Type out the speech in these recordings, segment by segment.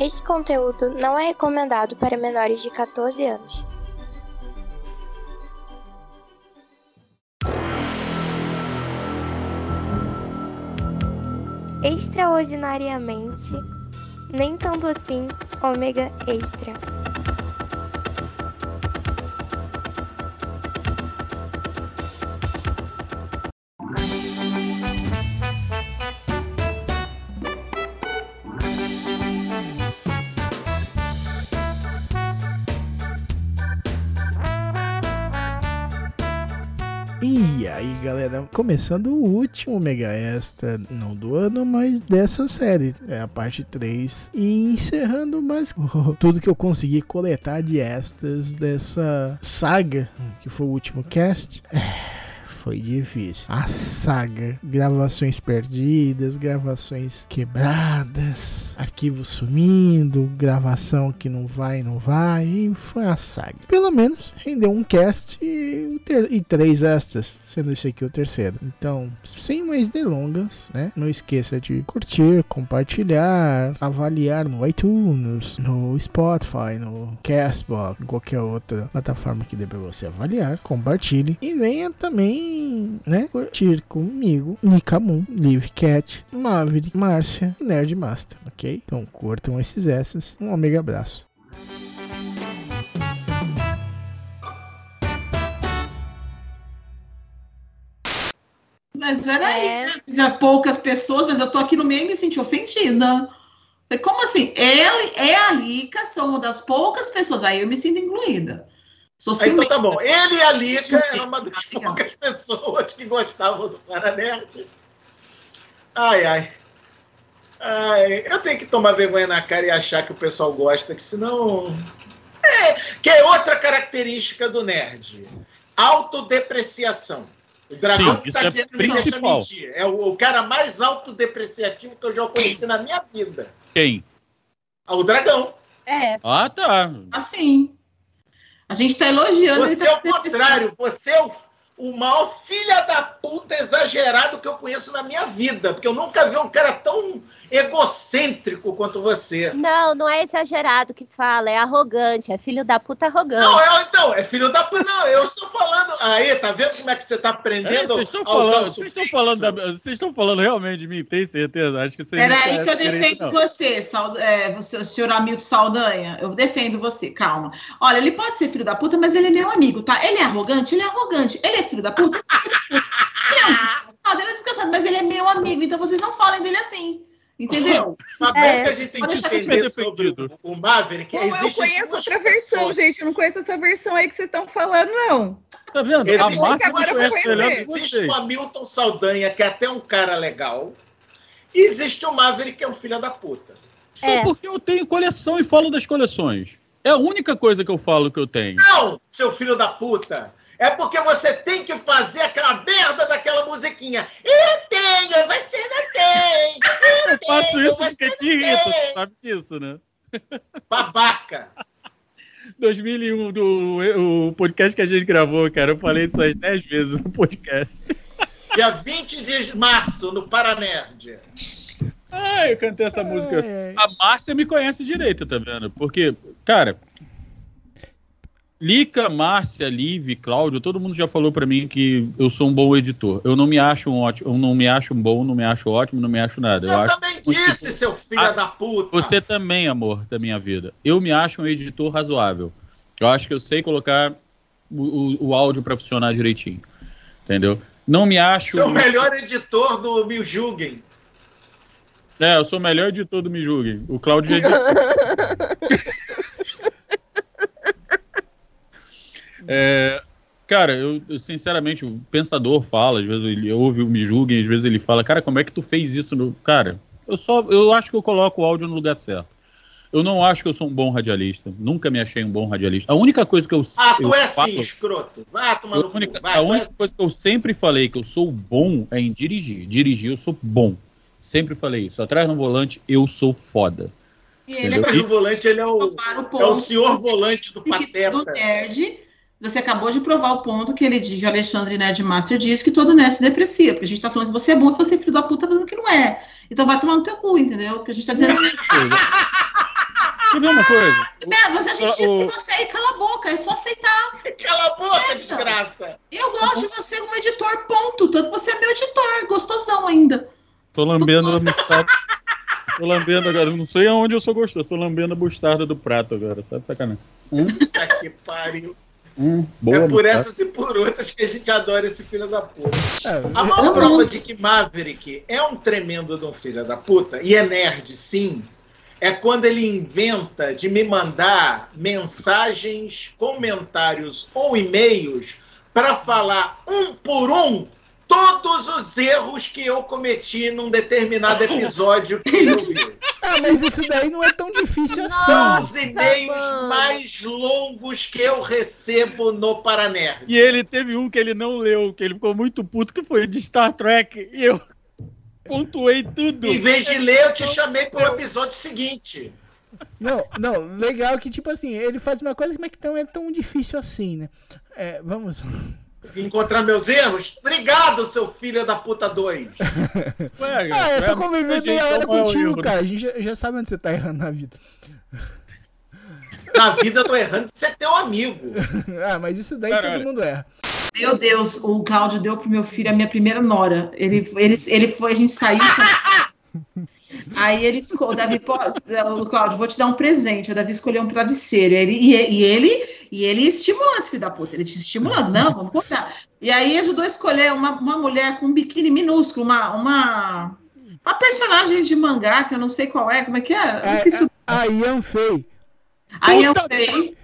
Este conteúdo não é recomendado para menores de 14 anos. Extraordinariamente, nem tanto assim, ômega extra. Galera, começando o último Mega Extra, não do ano, mas dessa série, é a parte 3, e encerrando mais tudo que eu consegui coletar de extras dessa saga, que foi o último cast. É foi difícil. A saga, gravações perdidas, gravações quebradas, arquivos sumindo, gravação que não vai, não vai, e foi a saga. Pelo menos rendeu um cast e, e três extras, sendo esse aqui o terceiro. Então, sem mais delongas, né? Não esqueça de curtir, compartilhar, avaliar no iTunes, no Spotify, no Castbox, qualquer outra plataforma que dê pra você avaliar. Compartilhe e venha também né, curtir comigo Nikamun, Live Cat, Maverick, Márcia, Nerd Master, ok? Então curtam esses essas. Um mega abraço. Mas era é. aí, né? poucas pessoas, mas eu tô aqui no meio e me senti ofendida. Como assim? Ela é a Lica, são uma das poucas pessoas. Aí eu me sinto incluída. Sou ah, então tá bom. Ele e a Lica eram uma das poucas pessoas que gostavam do Faranerd. Ai, ai. Ai, eu tenho que tomar vergonha na cara e achar que o pessoal gosta, que senão. É, que é outra característica do nerd. Autodepreciação. O dragão Sim, está é que deixa mentir. É o, o, cara mais autodepreciativo que eu já conheci na minha vida. Quem? Ah, o dragão. É. Ah, tá. Assim. A gente está elogiando. Você é o contrário, você é o o maior filha da puta exagerado que eu conheço na minha vida. Porque eu nunca vi um cara tão egocêntrico quanto você. Não, não é exagerado que fala, é arrogante, é filho da puta arrogante. Não, é, então, é filho da puta. Não, eu estou falando. Aí, tá vendo como é que você está aprendendo? É, vocês estão falando, vocês estão falando, da, vocês estão falando realmente de mim, tem certeza? Acho que vocês Peraí que eu defendo você, Sal, é, você, senhor Hamilton Saldanha. Eu defendo você, calma. Olha, ele pode ser filho da puta, mas ele é meu amigo, tá? Ele é arrogante, ele é arrogante. Ele é filho da puta. Ele é descansado, mas ele é meu amigo, então vocês não falem dele assim. Entendeu? Uma vez é, que a gente tem que entender sobre o Maverick, Pô, Eu conheço outra versão, gente. Eu não conheço essa versão aí que vocês estão falando, não. Tá vendo? Existe, a Márcia conhece melhor Existe o Hamilton Saldanha, que é até um cara legal. E existe o Maverick, que é um filho da puta. Só é. porque eu tenho coleção e falo das coleções. É a única coisa que eu falo que eu tenho. Não, seu filho da puta! É porque você tem que fazer aquela merda daquela musiquinha. Eu tenho, você não tem. Eu, eu faço isso porque te irrita, você sabe disso, né? Babaca. 2001, do o podcast que a gente gravou, cara, eu falei isso às 10 vezes no podcast. Dia 20 de março, no Paranerd. Ah, eu cantei essa música. A Márcia me conhece direito, tá vendo? Porque, cara, Lica, Márcia, Liv, Cláudio, todo mundo já falou para mim que eu sou um bom editor. Eu não me acho um ótimo, eu não me acho um bom, não me acho ótimo, não me acho nada. Eu, eu também disse, seu filho a, da puta. Você também, amor da minha vida. Eu me acho um editor razoável. Eu acho que eu sei colocar o, o, o áudio para funcionar direitinho. Entendeu? Não me acho. Seu melhor editor do Me Julguem. É, eu sou o melhor editor do Me Julguem. O Cláudio já É, cara, eu, eu, sinceramente, o pensador fala, às vezes ele ouve o me julguem, às vezes ele fala, cara, como é que tu fez isso no. Cara, eu só. Eu acho que eu coloco o áudio no lugar certo. Eu não acho que eu sou um bom radialista. Nunca me achei um bom radialista. A única coisa que eu. Ah, tu eu é falo, assim, escroto. Vai tomar A única, Vai, a única é coisa que eu sempre falei que eu sou bom é em dirigir. Dirigir, eu sou bom. Sempre falei isso. Atrás no volante, eu sou foda. E ele é atrás no volante, ele é o, é o senhor volante do Pateta. Do nerd você acabou de provar o ponto que ele diz, que o Alexandre Nerd Master diz que todo nerd se deprecia, porque a gente tá falando que você é bom e você, filho da puta, tá falando que não é. Então vai tomar no teu cu, entendeu? Porque a gente tá dizendo. Quer ver uma coisa? Né, Você, a gente disse O- que você aí cala a boca, é só aceitar. Cala a boca, Eita. desgraça! Eu gosto de você como editor, ponto. Tanto que você é meu editor, gostosão ainda. Tô lambendo a mostarda. Tô lambendo agora. Não sei aonde eu sou gostoso. Tô lambendo a mostarda do prato agora. Tá de sacanagem. Hum, Puta que pariu. Hum, boa é por mostarda. essas e por outras que a gente adora esse filho da puta. É, A maior Eu prova de que Maverick é um tremendo de um filho da puta, e é nerd, sim, é quando ele inventa de me mandar mensagens, comentários ou e-mails para falar um por um todos os erros que eu cometi num determinado episódio que ele ouviu. Ah, mas isso daí não é tão difícil São assim. os e-mails mano. mais longos que eu recebo no Paranerd. E ele teve um que ele não leu, que ele ficou muito puto, que foi de Star Trek. E eu pontuei tudo. Em vez de ler, eu te chamei pro episódio seguinte. Não, não, legal que, tipo assim, ele faz uma coisa, mas que não é tão difícil assim, né? É, vamos. Encontrar meus erros? Obrigado, seu filho da puta 2. Ué, Ah, eu é, tô convivendo meia hora é contigo, erro, cara. A gente já, já sabe onde você tá errando na vida. Na vida eu tô errando de ser teu amigo. Ah, mas isso daí Caralho. todo mundo erra. Meu Deus, o Cláudio deu pro meu filho a minha primeira nora. Ele, ele, ele foi, a gente saiu. Aí ele escolheu, o Davi, Cláudio, vou te dar um presente. O Davi escolheu um travesseiro. Ele, e, e ele e ele estimulando esse filho da puta. Ele te estimulando, não, vamos comprar. E aí ajudou a escolher uma, uma mulher com um biquíni minúsculo, uma, uma, uma personagem de mangá, que eu não sei qual é, como é que é? Eu esqueci o A Ian Fei. Eu Puta sei.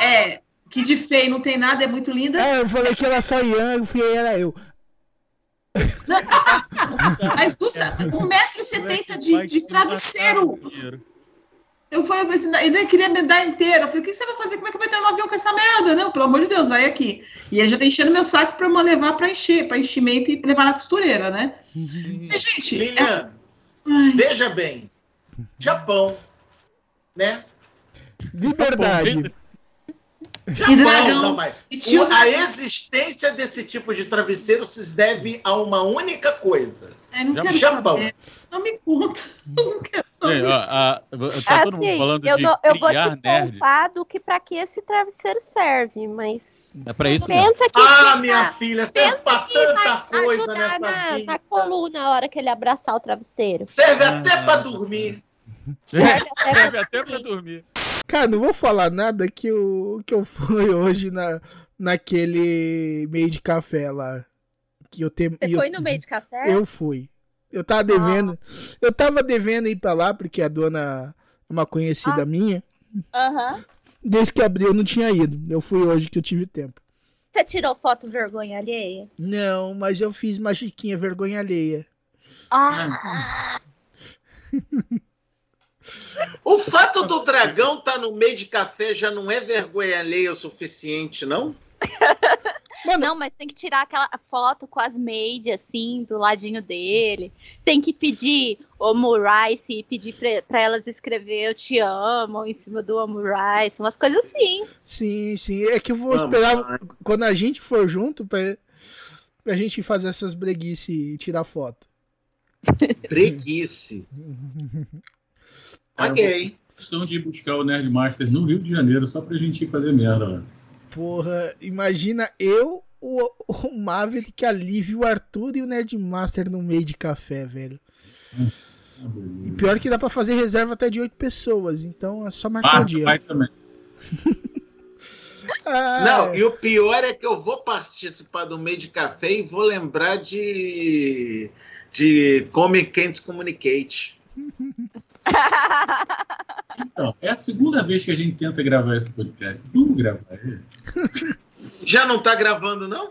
É, que de feio não tem nada, é muito linda. É, eu falei que era só Ian, eu fui era eu. Mas puta, 1,70m de, de travesseiro. Eu fui, eu pensei, ele queria me dar inteiro. Eu falei, o que você vai fazer? Como é que vai ter um avião com essa merda? Não, pelo amor de Deus, vai aqui. E ele já tá enchendo meu saco pra eu levar pra encher, pra enchimento e levar na costureira, né? Mas, gente, é... Lilian, Ai, veja bem. Japão, né? Liberdade. Japão, dragão. não, mas e tio o- a existência desse tipo de travesseiro se deve a uma única coisa. Ai, não quero Japão. saber. Não me conta. Eu não quero É, saber. ó, a- tá todo mundo Assim, falando eu, de não- eu vou te nerd. contar do que pra que esse travesseiro serve, mas É pra isso pensa que Ah, fica- minha filha, serve pensa pra que tanta coisa ajudar nessa na, vida. na coluna a hora que ele abraçar o travesseiro. Serve Ah. até pra dormir. Serve até pra Serve até pra dormir. Cara, não vou falar nada que eu, que eu fui hoje na, naquele meio de café lá. Que eu tenho. Você eu, foi no meio de café? Eu fui. Eu tava devendo. Eu tava devendo ir pra lá, porque a dona é uma conhecida Ah. minha. Aham. Desde que abriu, eu não tinha ido. Eu fui hoje que eu tive tempo. Você tirou foto vergonha alheia? Não, mas eu fiz uma chiquinha vergonha alheia. Ah, O fato do dragão estar no meio de café já não é vergonha alheia o suficiente, não? Mano, não, mas tem que tirar aquela foto com as made, assim, do ladinho dele. Tem que pedir Rice e pedir pra, pra elas escrever eu te amo em cima do Rice, umas coisas assim. sim, sim. É que eu vou Vamos esperar quando a gente for junto pra, pra gente fazer essas breguices e tirar foto. Preguice. Ok. Questão de ir buscar o Nerdmaster no Rio de Janeiro só pra gente ir fazer merda. Porra, imagina eu, o, o Maverick, a Liv, o Arthur e o Nerdmaster no meio de café, velho. E pior que dá pra fazer reserva até de oito pessoas, então é só marcar o dia. vai também. Ah, Não, e o pior é que eu vou participar do meio de café e vou lembrar de. de Come Can't Communicate. Então, é a segunda vez que a gente tenta gravar esse podcast. Vamos gravar ele? Já não tá gravando, não?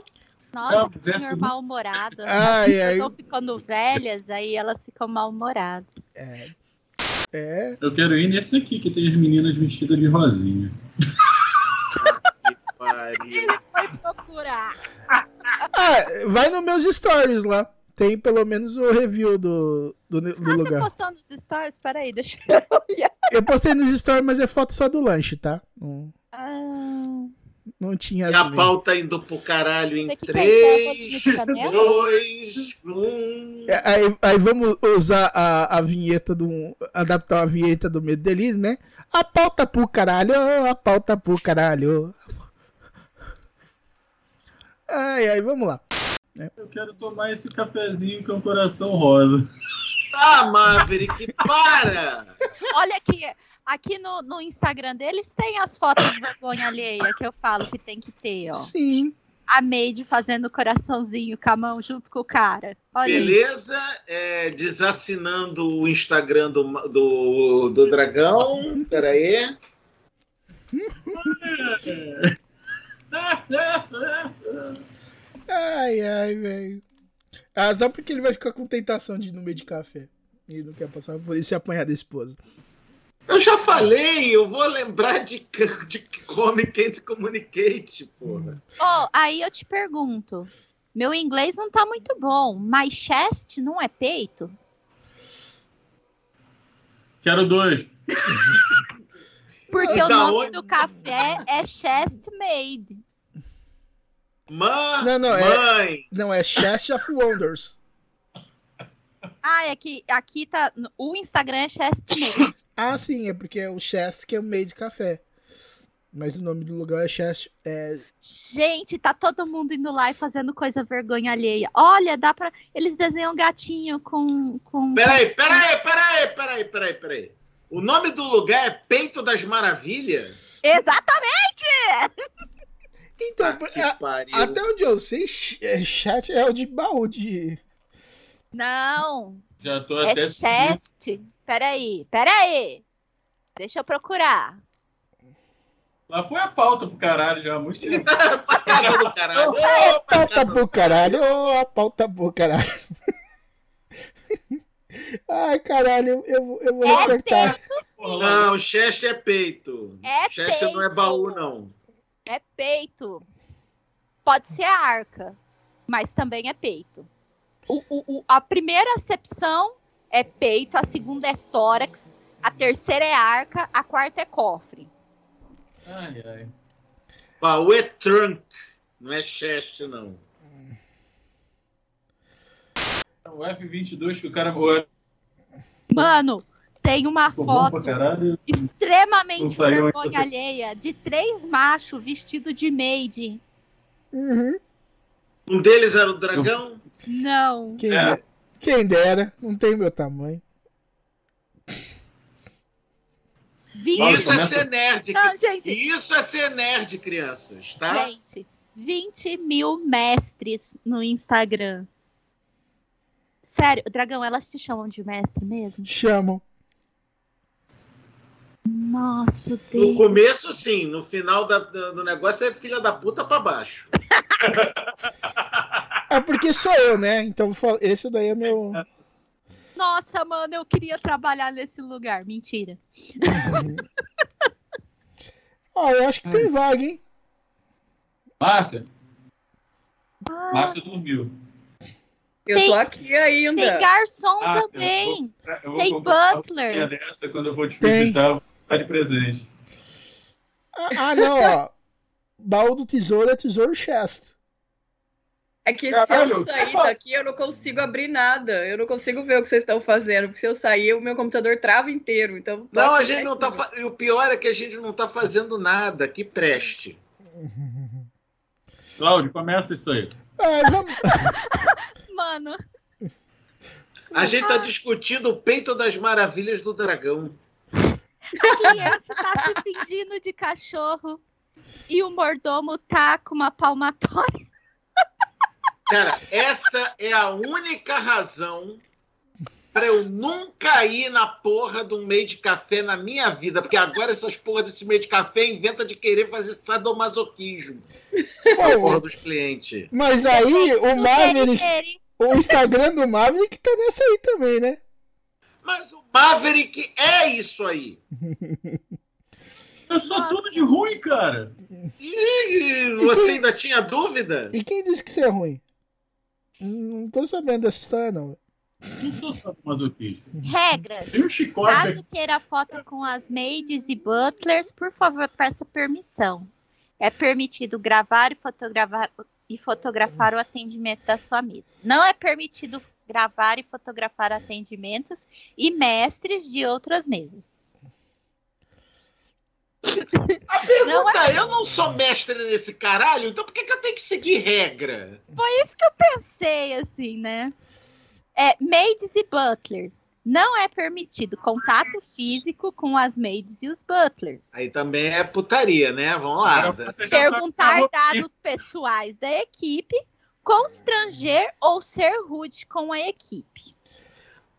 Nossa, Não, que é senhor assim- mal-humorado. Ai, ai. Estão ficando velhas, aí elas ficam mal-humoradas. É, Eu quero ir nesse aqui, que tem as meninas vestidas de rosinha. Que pariu. Foi procurar. Ah, vai nos meus stories lá. Tem pelo menos o review do, do, do Ah, você lugar. postou nos stories? Peraí, deixa eu olhar. Eu postei nos stories, mas é foto só do lanche, tá? Não- Ah, Não tinha. E a pauta indo pro caralho em Você que quer ter bolinho 3, de canela? 2, 1. É, Aí, aí vamos usar a, a vinheta do. adaptar a vinheta do Medo Delírio, né? A pauta pro caralho, a pauta pro caralho. Ai, ai, vamos lá. Eu quero tomar esse cafezinho com o coração rosa. Ah, Maverick, para! Olha aqui, aqui no, no Instagram deles tem as fotos de vergonha alheia que eu falo que tem que ter, ó. Sim. A Maid fazendo coraçãozinho com a mão junto com o cara. Olha aí. Beleza? É, desassinando o Instagram do, do, do Dragão. Peraí. Ai, ai, velho. Ah, só porque ele vai ficar com tentação de ir no meio de café. Ele não quer passar por isso e apanhar da esposa. Eu já falei, eu vou lembrar de, de Communicate Communicate, porra. Ó, aí eu te pergunto. Meu inglês não tá muito bom, mas chest não é peito? Quero dois. Porque o Da nome onde? do café é chest made. Mãe, Não, não, é- mãe. Não, é Chest of Wonders. Ah, é que aqui tá. O Instagram é chest made. Ah, sim, é porque é o Chest que é o meio de café. Mas o nome do lugar é Chest. É... Gente, tá todo mundo indo lá e fazendo coisa vergonha alheia. Olha, dá pra. Eles desenham gatinho com. com... Peraí, peraí, peraí, peraí, peraí, peraí. O nome do lugar é Peito das Maravilhas? Exatamente! Então, a- pariu. até onde eu sei, é, chat é o de baú de. Não, Já tô é até. chest. Peraí, peraí. Deixa eu procurar. Lá foi a pauta pro caralho já muito tempo. pra casa do caralho. Ô, pra Pauta pro caralho, ô, a pauta pro caralho. Ai, caralho, eu, eu, eu vou É recortar. Não, Chest é peito. É Chest não é baú, não. É peito. Pode ser a arca, mas também é peito. O- o- o- a primeira acepção é peito, a segunda é tórax, a terceira é arca, a quarta é cofre. Ai, ai. Baú é trunk, não é chest, não. O F22 que o cara Mano, tem uma pra foto extremamente vergonha alheia de três machos vestidos de maid. Uhum. Um deles era o dragão. Não. Quem, É. de- quem dera, não tem meu tamanho. 20... Olha, Isso é ser nerd. Não, gente, Isso é ser nerd, crianças, tá? Gente, 20 mil mestres no Instagram. Sério, Dragão, elas te chamam de mestre mesmo? Chamam. Nossa, No Deus. começo, sim. No final da- do negócio é filha da puta pra baixo. É porque sou eu, né? Então vou falar- esse daí é meu. Nossa, mano, eu queria trabalhar nesse lugar. Mentira. Ó, eu acho que tem vaga, hein? Márcia, Ah, Márcia dormiu. Eu tô aqui ainda. tem garçom Ah, eu também. Eu vou Tem comprar uma butler. dessa quando eu vou te Tem. visitar, dar de presente. Ah, ah, não, ó. Baú do tesouro é tesouro chest. É que se eu Caralho. sair daqui, eu não consigo abrir nada. Eu não consigo ver o que vocês estão fazendo. Porque se eu sair, o meu computador trava inteiro. Então, Não, a gente não tá. fa- o pior é que a gente não tá fazendo nada que preste. Cláudio, começa isso aí. Vamos... Mano, A gente tá discutindo o peito das maravilhas do dragão. A criança tá se fingindo de cachorro e o mordomo tá com uma palmatória. Cara, essa é a única razão pra eu nunca ir na porra de um meio de café na minha vida. Porque agora essas porra desse meio de café inventa de querer fazer sadomasoquismo com a porra dos clientes. mas aí o Maverick, o Instagram do Maverick tá nessa aí também, né? Mas o Maverick é isso aí. Eu sou tudo de ruim, cara. E você ainda tinha dúvida? E quem disse que isso é ruim? Não tô sabendo dessa história, não. Não sou só masoquista. Regras. Tem um chicote aqui. Caso queira foto com as maids e butlers, por favor, peça permissão. é permitido gravar e fotografar, e fotografar o atendimento da sua mesa. Não é permitido gravar e fotografar atendimentos e mestres de outras mesas. A pergunta é... eu não sou mestre nesse caralho, então por que, que eu tenho que seguir regra? Foi isso que eu pensei, assim, né? É, maids e butlers. Não é permitido contato físico com as maids e os butlers. Aí também é putaria, né? Vamos lá. Perguntar dados pessoais da equipe, constranger ou ser rude com a equipe.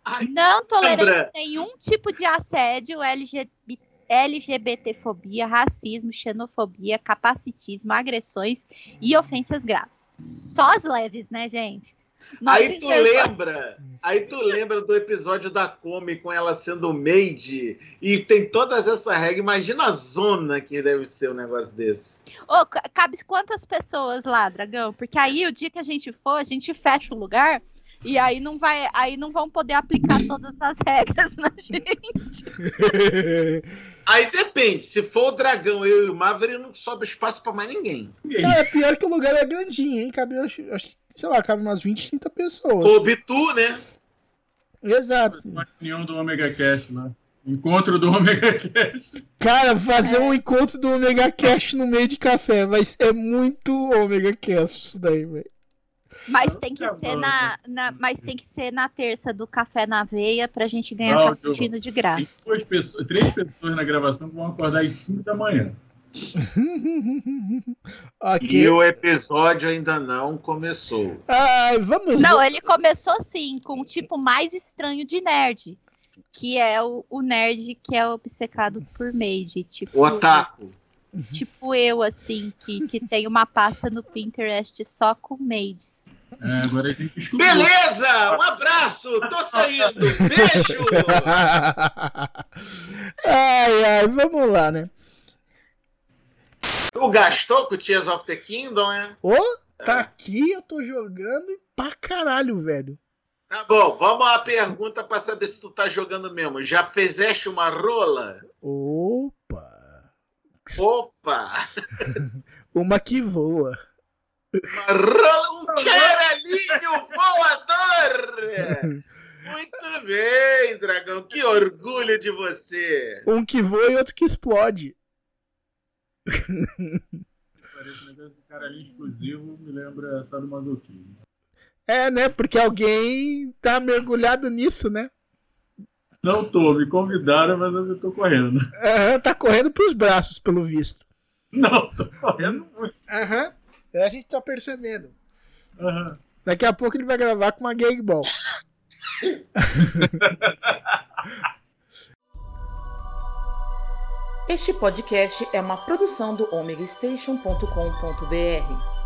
Ai, não toleramos nenhum tipo de assédio LGBT, LGBTfobia, racismo, xenofobia, capacitismo, agressões e ofensas graves. Só as leves, né, gente? Aí tu lembra, aí tu lembra do episódio da Come com ela sendo maid e tem todas essas regras. Imagina a zona que deve ser um negócio desse. Oh, cabe quantas pessoas lá, Dragão? Porque aí o dia que a gente for, a gente fecha o lugar e aí não vai, aí não vão poder aplicar todas as regras na gente. Aí depende, se for o dragão, eu e o Maverick, não sobe espaço pra mais ninguém. É, pior que o lugar é grandinho, hein? Cabe, acho, acho, sei lá, cabe umas 20, 30 pessoas. O Bitu, né? Exato. Uma reunião do Omega Cast, né? Encontro do Omega Cast. Cara, fazer é. um encontro do Omega Cast no meio de café, mas é muito Omega Cast isso daí, velho. Mas tem que ser na, na, mas tem que ser na terça do café na veia pra gente ganhar não, cappuccino de graça. Tem duas pessoas, três pessoas na gravação que vão acordar às 5 da manhã. okay. E o episódio ainda não começou. Ah, vamos Não, ele começou sim, com o tipo mais estranho de nerd. Que é o, o nerd que é obcecado por Made. Tipo, o otaku. Tipo eu, assim, que, que tem uma pasta no Pinterest só com maids. É, agora a gente Beleza! Um abraço! Tô saindo! Beijo! ai, ai, vamos lá, né? Gastou com o Tears of the Kingdom, é? Ô, oh, tá é. aqui, eu tô jogando pra caralho, velho. Tá bom, vamos à pergunta pra saber se tu tá jogando mesmo. Já fizeste uma rola? Opa! Opa! Uma que voa. Uma, um caralhinho voador! Muito bem, dragão. Que orgulho de você. Um que voa e outro que explode. Parece negócio de caralhinho exclusivo, me lembra essa do Mazoquinho. É, né? Porque alguém tá mergulhado nisso, né? Não tô, me convidaram, mas eu tô correndo. Aham, tá correndo pros braços, pelo visto. Não, tô correndo muito. Aham, é, a gente tá percebendo. Aham. Daqui a pouco ele vai gravar com uma Game Ball. Este podcast é uma produção do omegastation.com.br.